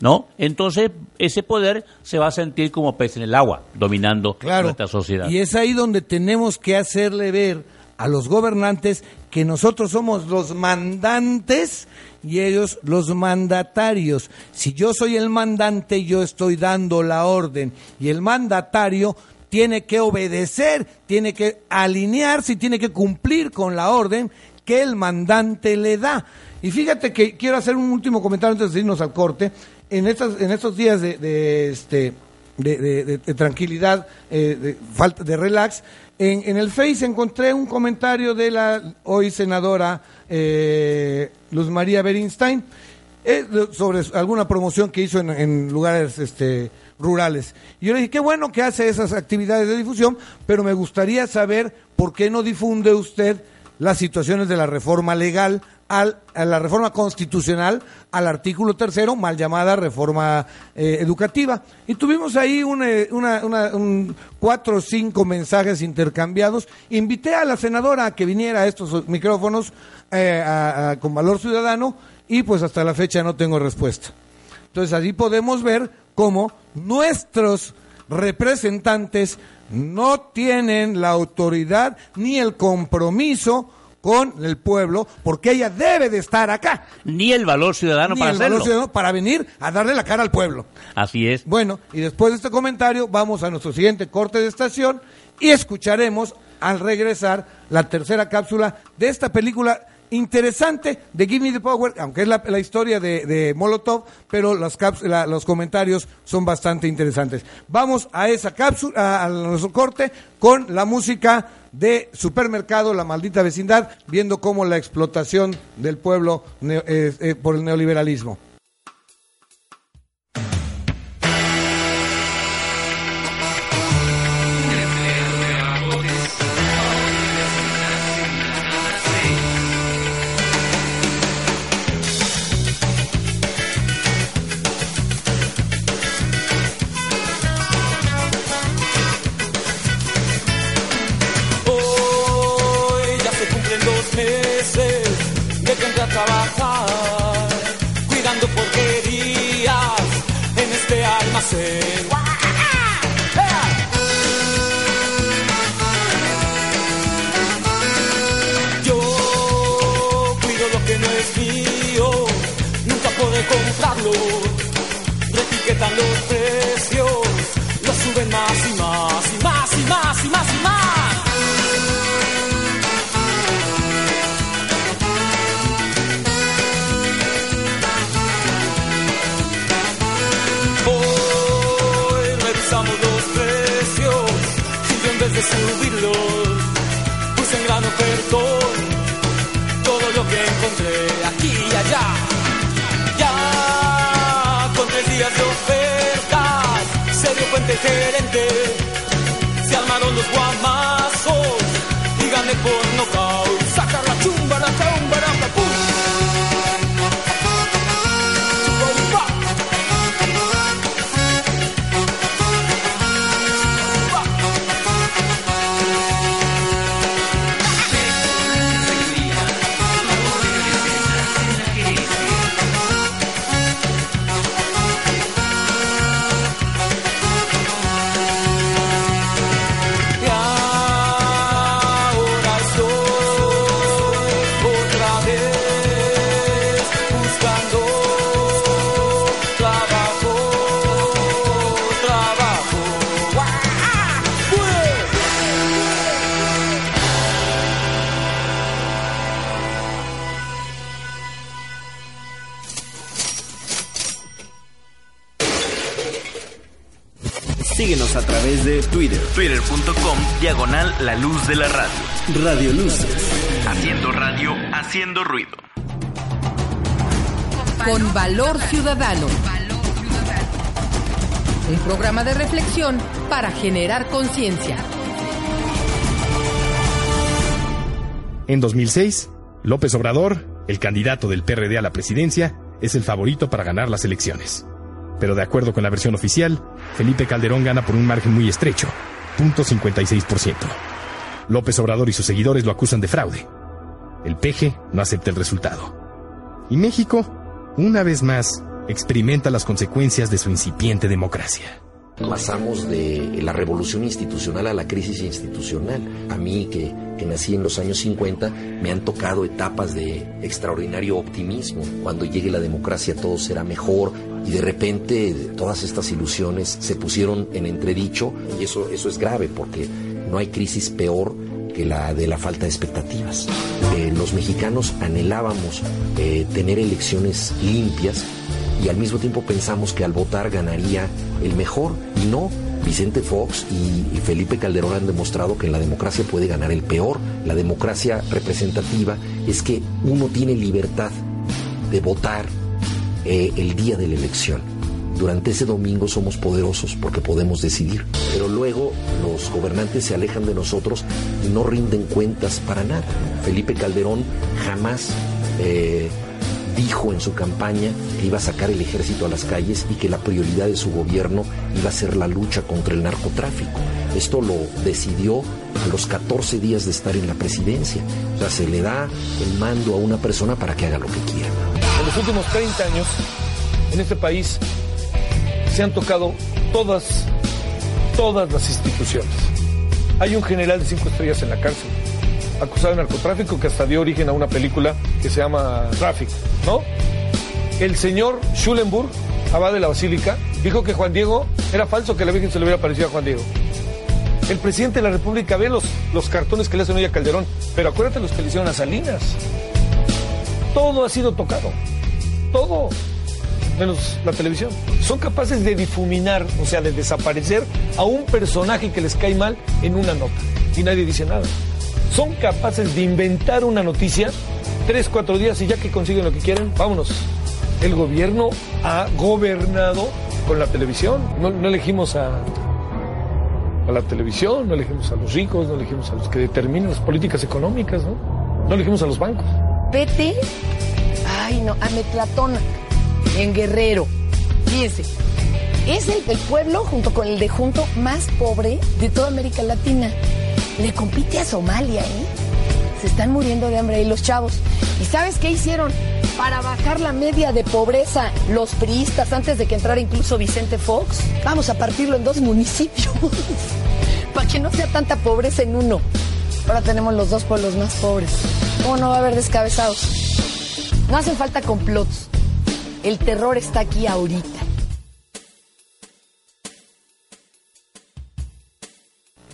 ¿no? entonces ese poder se va a sentir como pez en el agua, dominando nuestra sociedad. Y es ahí donde tenemos que hacerle ver a los gobernantes que nosotros somos los mandantes y ellos los mandatarios. Si yo soy el mandante, yo estoy dando la orden y el mandatario tiene que obedecer, tiene que alinearse y tiene que cumplir con la orden que el mandante le da. Y fíjate que quiero hacer un último comentario antes de irnos al corte. En estos, en estos días de, de, este de, tranquilidad, eh, de falta de relax, en, en el Face encontré un comentario de la hoy senadora eh, Luz María Berinstein eh, sobre alguna promoción que hizo en, en lugares este, rurales. Y yo le dije, qué bueno que hace esas actividades de difusión, pero me gustaría saber por qué no difunde usted las situaciones de la reforma legal al, a la reforma constitucional al artículo tercero, mal llamada reforma eh, educativa. Y tuvimos ahí eh, una, un cuatro o cinco mensajes intercambiados. Invité a la senadora a que viniera a estos micrófonos eh, con valor ciudadano y pues hasta la fecha no tengo respuesta. Entonces allí podemos ver cómo nuestros representantes no tienen la autoridad ni el compromiso con el pueblo, porque ella debe de estar acá. Ni el valor ciudadano Ni para el valor ciudadano para venir a darle la cara al pueblo. Así es. Bueno, y después de este comentario vamos a nuestro siguiente corte de estación y escucharemos al regresar la tercera cápsula de esta película interesante de Give Me the Power, aunque es la, historia de, Molotov, pero las caps- los comentarios son bastante interesantes. Vamos a esa cápsula, a, nuestro corte, con la música de Supermercado, la maldita vecindad, viendo cómo la explotación del pueblo eh, eh, por el neoliberalismo. Twitter. Twitter.com diagonal la luz de la radio. Radio Luces. Haciendo radio, haciendo ruido. Con valor ciudadano. Un programa de reflexión para generar conciencia. En 2006, López Obrador, el candidato del PRD a la presidencia, es el favorito para ganar las elecciones. Pero de acuerdo con la versión oficial, Felipe Calderón gana por un margen muy estrecho, .56%. López Obrador y sus seguidores lo acusan de fraude. El PG no acepta el resultado. Y México, una vez más, experimenta las consecuencias de su incipiente democracia. Pasamos de la revolución institucional a la crisis institucional. A mí, que, que, nací en los años 50, me han tocado etapas de extraordinario optimismo. Cuando llegue la democracia todo será mejor y de repente todas estas ilusiones se pusieron en entredicho y eso, eso es grave porque no hay crisis peor que la de la falta de expectativas. Eh, los mexicanos anhelábamos eh, tener elecciones limpias y al mismo tiempo pensamos que al votar ganaría el mejor y no. Vicente Fox y, y, Felipe Calderón han demostrado que en la democracia puede ganar el peor. La democracia representativa es que uno tiene libertad de votar eh, el día de la elección. Durante ese domingo somos poderosos porque podemos decidir, pero luego los gobernantes se alejan de nosotros y no rinden cuentas para nada. Felipe Calderón jamás eh, dijo en su campaña que iba a sacar el ejército a las calles y que la prioridad de su gobierno iba a ser la lucha contra el narcotráfico. Esto lo decidió a los 14 días de estar en la presidencia. O sea, se le da el mando a una persona para que haga lo que quiera. En los últimos 30 años, en este país, se han tocado todas, todas las instituciones. Hay un general de cinco estrellas en la cárcel, acusado de narcotráfico que hasta dio origen a una película que se llama Traffic, ¿no? El señor Schulenburg, abad de la Basílica, dijo que Juan Diego era falso, que la Virgen se le hubiera parecido a Juan Diego. El presidente de la República ve los, los cartones que le hacen hoy a Calderón, pero acuérdate los que le hicieron a Salinas. Todo ha sido tocado. Todo. Menos la televisión. Son capaces de difuminar, o sea, de desaparecer a un personaje que les cae mal en una nota. Y nadie dice nada. Son capaces de inventar una noticia tres, cuatro días y ya que consiguen lo que quieren, vámonos. El gobierno ha gobernado con la televisión. No, elegimos a, a la televisión, no elegimos a los ricos, no elegimos a los que determinan las políticas económicas, ¿no? No elegimos a los bancos. Vete, ay no, a Metlatona, en Guerrero. Fíjense, es el, pueblo junto con el de junto más pobre de toda América Latina. Le compite a Somalia, ¿eh? Se están muriendo de hambre ahí los chavos. ¿Y sabes qué hicieron? Para bajar la media de pobreza, los priistas, antes de que entrara incluso Vicente Fox, vamos a partirlo en dos municipios. Para que no sea tanta pobreza en uno. Ahora tenemos los dos pueblos más pobres. ¿Cómo no va a haber descabezados? No hacen falta complots. El terror está aquí ahorita.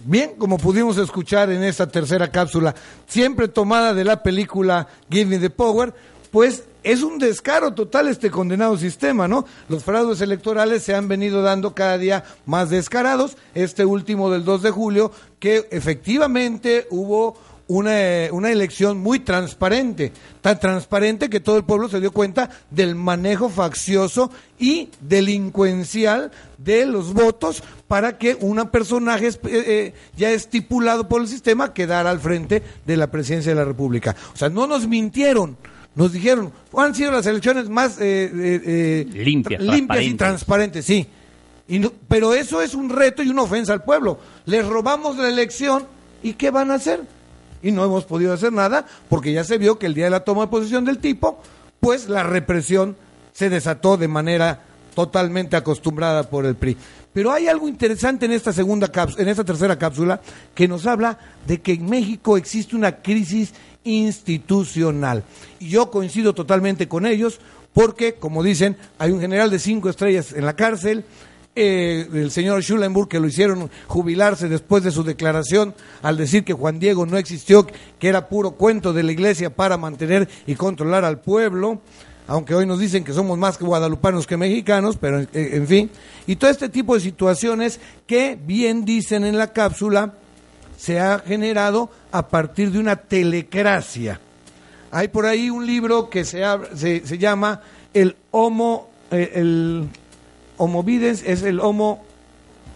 Bien, como pudimos escuchar en esta tercera cápsula, siempre tomada de la película Give Me the Power, pues es un descaro total este condenado sistema, ¿no? Los fraudes electorales se han venido dando cada día más descarados. Este último del 2 de julio, que efectivamente hubo una, una, elección muy transparente, tan transparente que todo el pueblo se dio cuenta del manejo faccioso y delincuencial de los votos para que un personaje eh, eh, ya estipulado por el sistema quedara al frente de la presidencia de la República. O sea, no nos mintieron. Nos dijeron, han sido las elecciones más eh, limpias, limpias y transparentes, sí. Y no, pero eso es un reto y una ofensa al pueblo. Les robamos la elección y ¿qué van a hacer? y no hemos podido hacer nada porque ya se vio que el día de la toma de posición del tipo, pues la represión se desató de manera totalmente acostumbrada por el PRI. Pero hay algo interesante en esta segunda cápsula, en esta tercera cápsula que nos habla de que en México existe una crisis institucional. Y yo coincido totalmente con ellos porque, como dicen, hay un general de cinco estrellas en la cárcel, eh, el señor Schulenburg, que lo hicieron jubilarse después de su declaración al decir que Juan Diego no existió, que era puro cuento de la iglesia para mantener y controlar al pueblo. aunque hoy nos dicen que somos más guadalupanos que mexicanos, pero en, en fin. Y todo este tipo de situaciones que, bien dicen en la cápsula, se ha generado a partir de una telecracia. Hay por ahí un libro que se, se, se llama El Homo, eh, el Homo Videns, es el Homo,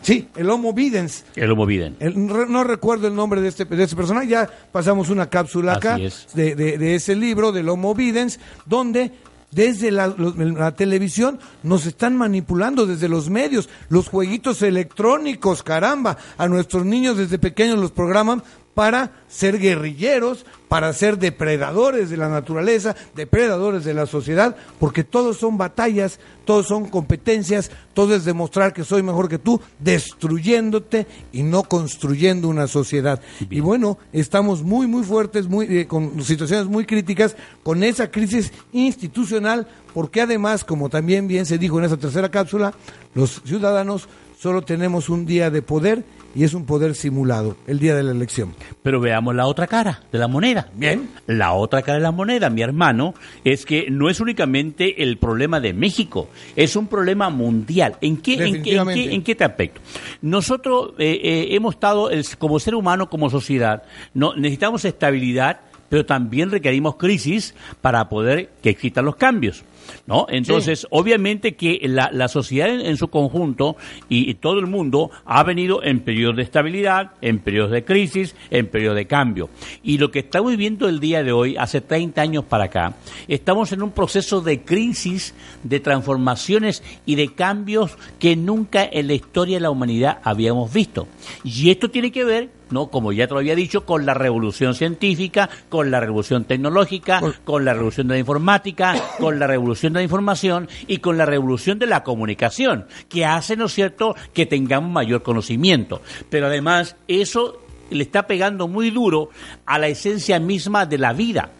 sí, el Homo Videns. El Homo Videns. No, recuerdo el nombre de este, de este personaje, ya pasamos una cápsula acá es. de, de- de ese libro del Homo Videns, donde desde la, televisión nos están manipulando, desde los medios, los jueguitos electrónicos, caramba, a nuestros niños desde pequeños los programan para ser guerrilleros, para ser depredadores de la naturaleza, depredadores de la sociedad, porque todos son batallas, todos son competencias, todo es demostrar que soy mejor que tú, destruyéndote y no construyendo una sociedad. Y bueno, estamos muy, muy fuertes, muy, eh, con situaciones muy críticas, con esa crisis institucional, porque además, como también bien se dijo en esa tercera cápsula, los ciudadanos solo tenemos un día de poder y es un poder simulado, el día de la elección. Pero veamos la otra cara de la moneda. Bien. La otra cara de la moneda, mi hermano, es que no es únicamente el problema de México, es un problema mundial. ¿En qué, en qué, en qué, en qué aspecto? Nosotros eh, eh, hemos estado, el- como ser humano, como sociedad, no, necesitamos estabilidad, pero también requerimos crisis para poder que existan los cambios. ¿No? Entonces, obviamente que la, la sociedad en, en su conjunto y, y todo el mundo ha venido en periodos de estabilidad, en periodos de crisis, en periodos de cambio. Y lo que estamos viviendo el día de hoy, hace 30 años para acá, estamos en un proceso de crisis, de transformaciones y de cambios que nunca en la historia de la humanidad habíamos visto. Y esto tiene que ver ¿no? Como ya te lo había dicho, con la revolución científica, con la revolución tecnológica, con la revolución de la informática, con la revolución de la información y con la revolución de la comunicación, que hace, ¿no es cierto?, que tengamos mayor conocimiento. Pero además, eso le está pegando muy duro a la esencia misma de la vida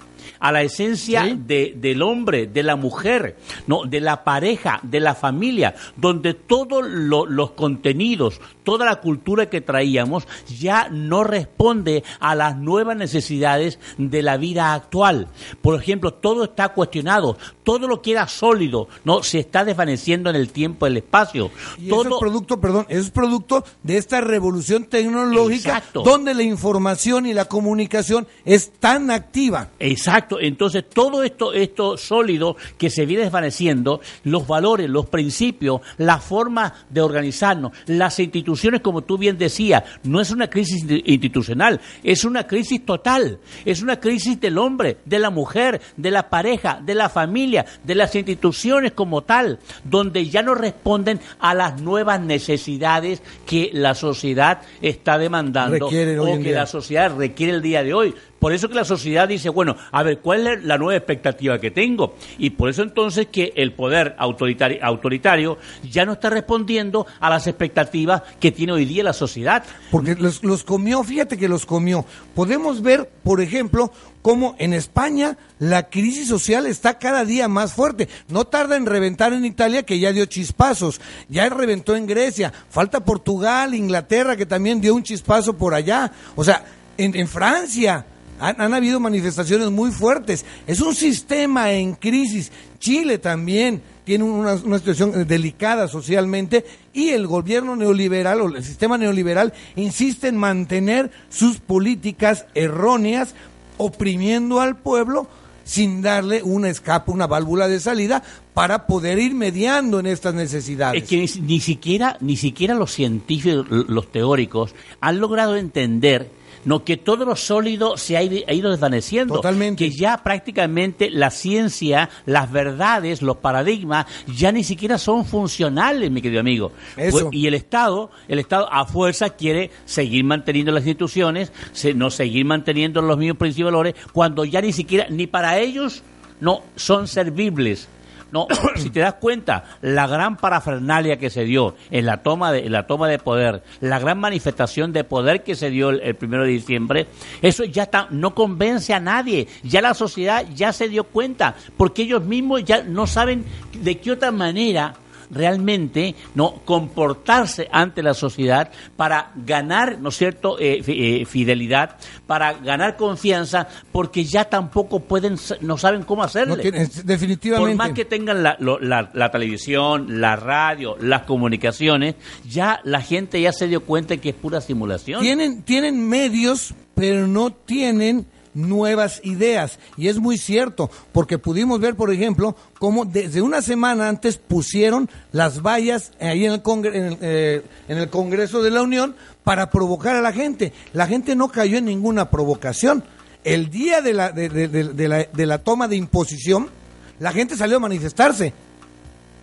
a la esencia de, del hombre, de la mujer, no, de la pareja, de la familia, donde todos lo- los contenidos, toda la cultura que traíamos ya no responde a las nuevas necesidades de la vida actual. Por ejemplo, todo está cuestionado, todo lo que era sólido, no, se está desvaneciendo en el tiempo, el espacio. Y eso es producto, perdón, eso es producto de esta revolución tecnológica Exacto. donde la información y la comunicación es tan activa. Exacto, entonces todo esto, esto sólido que se viene desvaneciendo, los valores, los principios, la forma de organizarnos, las instituciones, como tú bien decías, no es una crisis insti- institucional, es una crisis total, es una crisis del hombre, de la mujer, de la pareja, de la familia, de las instituciones como tal, donde ya no responden a las nuevas necesidades que la sociedad está demandando o que la sociedad requiere el día de hoy. Por eso que la sociedad dice, bueno, a ver, ¿cuál es la nueva expectativa que tengo? Y por eso entonces que el poder autoritario, autoritario ya no está respondiendo a las expectativas que tiene hoy día la sociedad. Porque los, los comió, fíjate que los comió. Podemos ver, por ejemplo, cómo en España la crisis social está cada día más fuerte. No tarda en reventar en Italia, que ya dio chispazos. Ya reventó en Grecia. Falta Portugal, Inglaterra, que también dio un chispazo por allá. O sea, en, en Francia. Han, habido manifestaciones muy fuertes. Es un sistema en crisis. Chile también tiene una, situación delicada socialmente y el gobierno neoliberal o el sistema neoliberal insiste en mantener sus políticas erróneas, oprimiendo al pueblo sin darle un escape, una válvula de salida para poder ir mediando en estas necesidades. Es que ni siquiera, ni siquiera los científicos, los teóricos, han logrado entender no que todo lo sólido se ha ido, desvaneciendo. Totalmente. Que ya prácticamente la ciencia, las verdades, los paradigmas, ya ni siquiera son funcionales, mi querido amigo. Eso. Pues, y el Estado, el Estado a fuerza quiere seguir manteniendo las instituciones, se- no seguir manteniendo los mismos principios y valores, cuando ya ni siquiera, ni para ellos, no son servibles. No, si te das cuenta, la gran parafernalia que se dio en la toma de, en la toma de poder, la gran manifestación de poder que se dio el, primero de diciembre, eso ya está, no convence a nadie. Ya la sociedad ya se dio cuenta, porque ellos mismos ya no saben de qué otra manera realmente no comportarse ante la sociedad para ganar, ¿no es cierto?, eh, eh, fidelidad, para ganar confianza, porque ya tampoco pueden, no saben cómo. No tienen- definitivamente. Por más que tengan la, lo- la- la televisión, la radio, las comunicaciones, ya la gente ya se dio cuenta que es pura simulación. Tienen, tienen medios, pero no tienen nuevas ideas. Y es muy cierto, porque pudimos ver, por ejemplo, cómo desde una semana antes pusieron las vallas ahí en el, congre- en el, eh, en el Congreso de la Unión para provocar a la gente. La gente no cayó en ninguna provocación. El día de la, de, la, de la toma de imposición, la gente salió a manifestarse.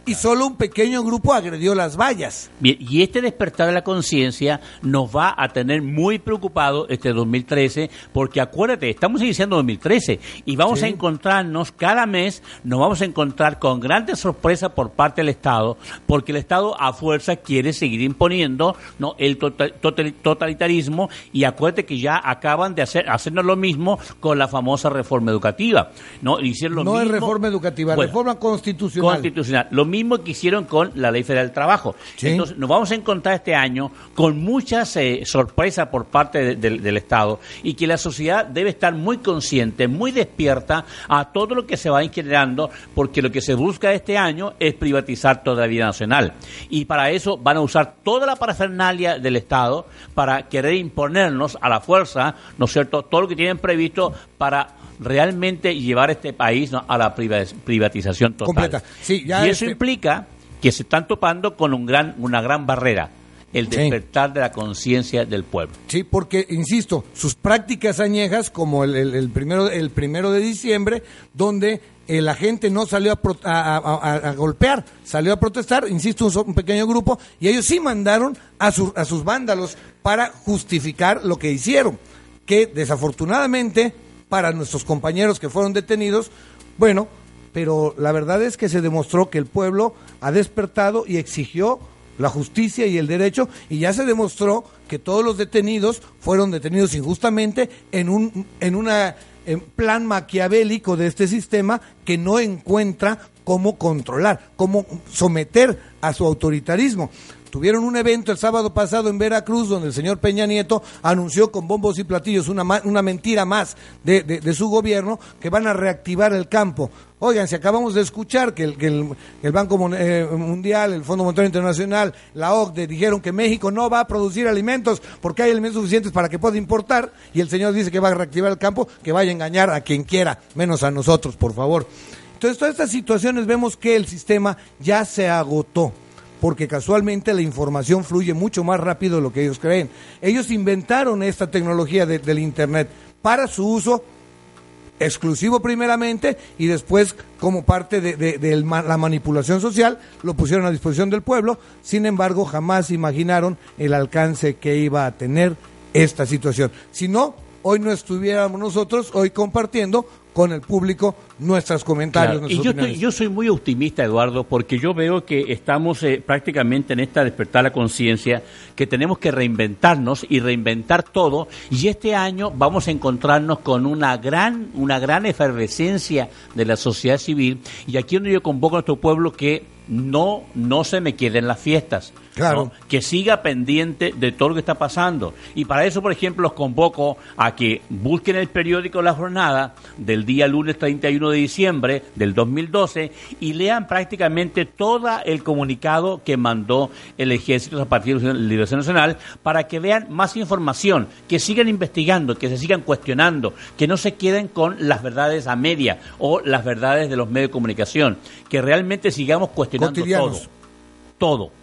Y solo un pequeño grupo agredió las vallas. Bien, y este despertar de la conciencia nos va a tener muy preocupados este 2013, porque acuérdate, estamos iniciando 2013 y vamos Sí. a encontrarnos cada mes, nos vamos a encontrar con grandes sorpresas por parte del Estado, porque el Estado a fuerza quiere seguir imponiendo no el tota- total- totalitarismo y acuérdate que ya acaban de hacer hacernos lo mismo con la famosa reforma educativa, no hicieron lo no es reforma educativa, Bueno, reforma constitucional. constitucional. Lo mismo que hicieron con la Ley Federal del Trabajo. Sí. Entonces, nos vamos a encontrar este año con muchas eh, sorpresas por parte de- del- del Estado y que la sociedad debe estar muy consciente, muy despierta a todo lo que se va generando, porque lo que se busca este año es privatizar toda la vida nacional. Y para eso van a usar toda la parafernalia del Estado para querer imponernos a la fuerza, ¿no es cierto?, todo lo que tienen previsto para realmente llevar este país ¿no? a la priva- privatización total. Completa. Sí, ya y eso este- implica que se están topando con un gran, una gran barrera, el Sí. despertar de la conciencia del pueblo. Sí, porque, insisto, sus prácticas añejas, como el, el- el primero, el primero de diciembre, donde eh, la gente no salió a, pro- a- a- a- a golpear, salió a protestar, insisto, un pequeño grupo, y ellos sí mandaron a, su- a sus vándalos para justificar lo que hicieron, que desafortunadamente para nuestros compañeros que fueron detenidos, bueno, pero la verdad es que se demostró que el pueblo ha despertado y exigió la justicia y el derecho y ya se demostró que todos los detenidos fueron detenidos injustamente en un en una en plan maquiavélico de este sistema que no encuentra cómo controlar, cómo someter a su autoritarismo. Tuvieron un evento el sábado pasado en Veracruz donde el señor Peña Nieto anunció con bombos y platillos una, una mentira más de, de- de su gobierno que van a reactivar el campo. Oigan, si acabamos de escuchar que el, que el, Banco eh, Mundial, el Fondo Monetario Internacional, la OCDE dijeron que México no va a producir alimentos porque hay alimentos suficientes para que pueda importar y el señor dice que va a reactivar el campo, que vaya a engañar a quien quiera, menos a nosotros, por favor. Entonces, todas estas situaciones vemos que el sistema ya se agotó porque casualmente la información fluye mucho más rápido de lo que ellos creen. Ellos inventaron esta tecnología de- del Internet para su uso exclusivo primeramente y después como parte de, la manipulación social lo pusieron a disposición del pueblo. Sin embargo, jamás imaginaron el alcance que iba a tener esta situación. Si no, hoy no estuviéramos nosotros hoy compartiendo con el público nuestros comentarios. Claro, Y yo, estoy- yo soy muy optimista, Eduardo, porque yo veo que estamos eh, prácticamente en esta despertar la conciencia, que tenemos que reinventarnos y reinventar todo. Y este año vamos a encontrarnos con una gran, una gran efervescencia de la sociedad civil. Y aquí donde yo convoco a nuestro pueblo que no, no se me queden las fiestas. Claro. ¿no? que siga pendiente de todo lo que está pasando. Y para eso, por ejemplo, los convoco a que busquen el periódico La Jornada del día lunes 31 de diciembre del 2012 y lean prácticamente todo el comunicado que mandó el Ejército Zapatero de Liberación Nacional para que vean más información, que sigan investigando, que se sigan cuestionando, que no se queden con las verdades a media o las verdades de los medios de comunicación, que realmente sigamos cuestionando Cotidianos. todo. Todo.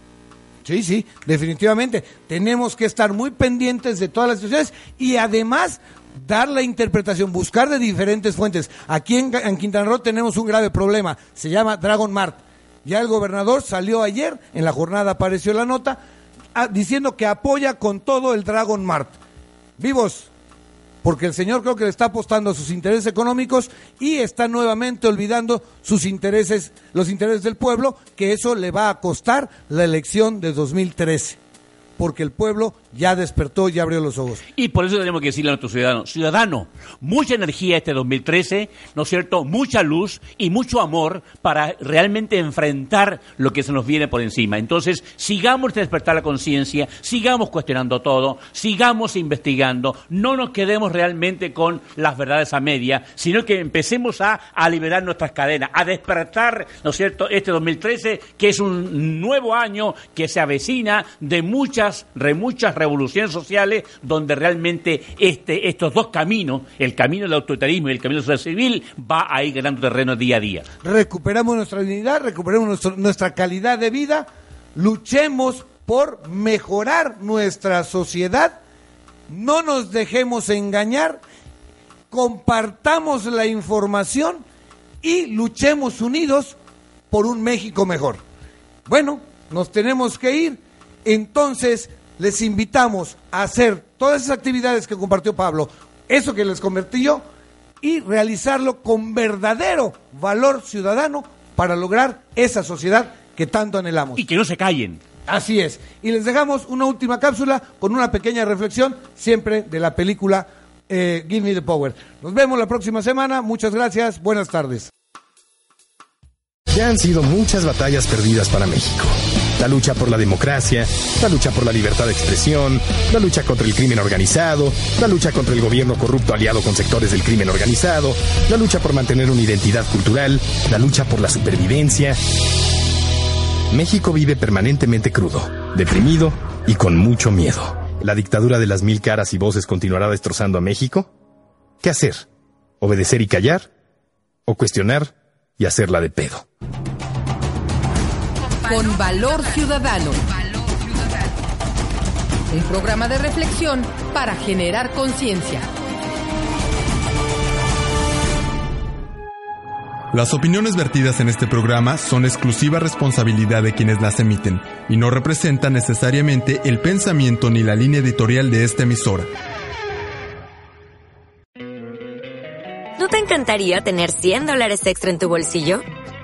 Sí, sí, definitivamente. Tenemos que estar muy pendientes de todas las situaciones y además dar la interpretación, buscar de diferentes fuentes. Aquí en, Quintana Roo tenemos un grave problema, se llama Dragon Mart. Ya el gobernador salió ayer, en la jornada apareció la nota, ah, diciendo que apoya con todo el Dragon Mart. Vivos, porque el señor creo que le está apostando a sus intereses económicos y está nuevamente olvidando sus intereses, los intereses del pueblo, que eso le va a costar la elección de 2013, porque el pueblo ya despertó, ya abrió los ojos. Y por eso tenemos que decirle a nuestros ciudadanos, ciudadano, mucha energía este 2013, ¿no es cierto? Mucha luz y mucho amor para realmente enfrentar lo que se nos viene por encima. Entonces, sigamos despertar la conciencia, sigamos cuestionando todo, sigamos investigando, no nos quedemos realmente con las verdades a media, sino que empecemos a, a liberar nuestras cadenas, a despertar, ¿no es cierto?, este 2013, que es un nuevo año que se avecina de muchas, de revoluciones sociales donde realmente este, estos dos caminos, el camino del autoritarismo y el camino social civil, va a ir ganando terreno día a día. Recuperamos nuestra dignidad, recuperemos nuestro- nuestra calidad de vida, luchemos por mejorar nuestra sociedad, no nos dejemos engañar, compartamos la información y luchemos unidos por un México mejor. Bueno, nos tenemos que ir, entonces les invitamos a hacer todas esas actividades que compartió Pablo, eso que les convertí yo, y realizarlo con verdadero valor ciudadano para lograr esa sociedad que tanto anhelamos. Y que no se callen. Así es. Y les dejamos una última cápsula con una pequeña reflexión, siempre de la película eh, Give Me the Power. Nos vemos la próxima semana. Muchas gracias. Buenas tardes. Ya han sido muchas batallas perdidas para México. La lucha por la democracia, la lucha por la libertad de expresión, la lucha contra el crimen organizado, la lucha contra el gobierno corrupto aliado con sectores del crimen organizado, la lucha por mantener una identidad cultural, la lucha por la supervivencia. México vive permanentemente crudo, deprimido y con mucho miedo. ¿La dictadura de las mil caras y voces continuará destrozando a México? ¿Qué hacer? ¿Obedecer y callar? ¿O cuestionar y hacerla de pedo? Con Valor Ciudadano. Un programa de reflexión para generar conciencia. Las opiniones vertidas en este programa son exclusiva responsabilidad de quienes las emiten y no representan necesariamente el pensamiento ni la línea editorial de esta emisora. ¿No te encantaría tener 100 dólares extra en tu bolsillo?